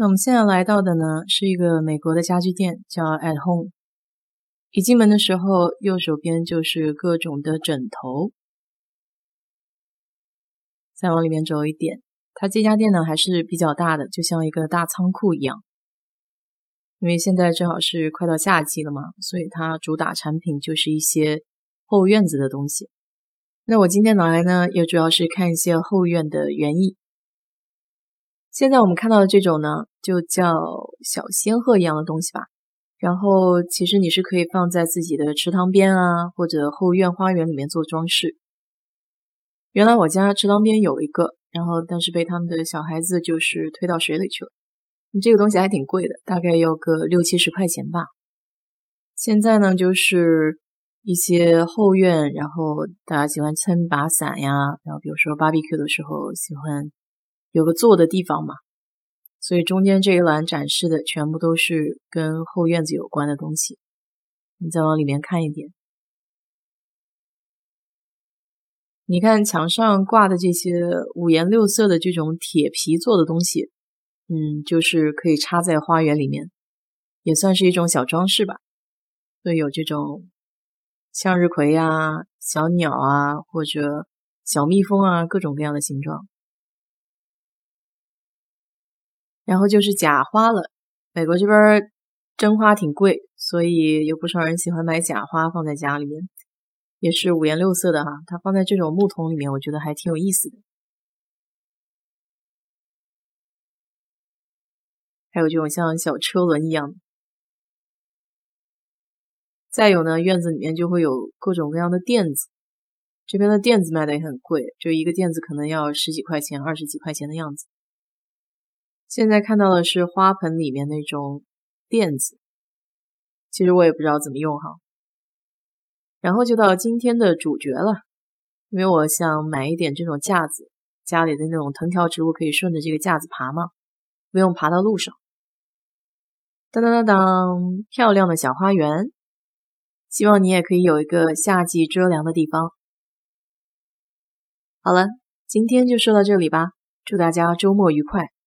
那我们现在来到的呢，是一个美国的家具店，叫 At Home。一进门的时候，右手边就是各种的枕头。再往里面走一点，它这家店呢还是比较大的，就像一个大仓库一样。因为现在正好是快到夏季了嘛，所以它主打产品就是一些后院子的东西。那我今天来呢，也主要是看一些后院的园艺。现在我们看到的这种呢，就叫小仙鹤一样的东西吧。然后其实你是可以放在自己的池塘边啊，或者后院花园里面做装饰。原来我家池塘边有一个，然后但是被他们的小孩子就是推到水里去了。这个东西还挺贵的，大概要个六七十块钱吧。现在呢，就是一些后院，然后大家喜欢撑把伞呀，然后比如说 barbecue 的时候喜欢有个坐的地方嘛，所以中间这一栏展示的全部都是跟后院子有关的东西。你再往里面看一点，你看墙上挂的这些五颜六色的这种铁皮做的东西。嗯，就是可以插在花园里面，也算是一种小装饰吧。会有这种向日葵呀、小鸟啊，或者小蜜蜂啊，各种各样的形状。然后就是假花了，美国这边真花挺贵，所以有不少人喜欢买假花放在家里面，也是五颜六色的哈。它放在这种木桶里面，我觉得还挺有意思的。还有这种像小车轮一样的，再有呢，院子里面就会有各种各样的垫子。这边的垫子卖的也很贵，就一个垫子可能要十几块钱、二十几块钱的样子。现在看到的是花盆里面那种垫子，其实我也不知道怎么用哈。然后就到今天的主角了，因为我想买一点这种架子，家里的那种藤条植物可以顺着这个架子爬嘛，不用爬到路上。当当当当，漂亮的小花园，希望你也可以有一个夏季遮凉的地方。好了，今天就说到这里吧，祝大家周末愉快。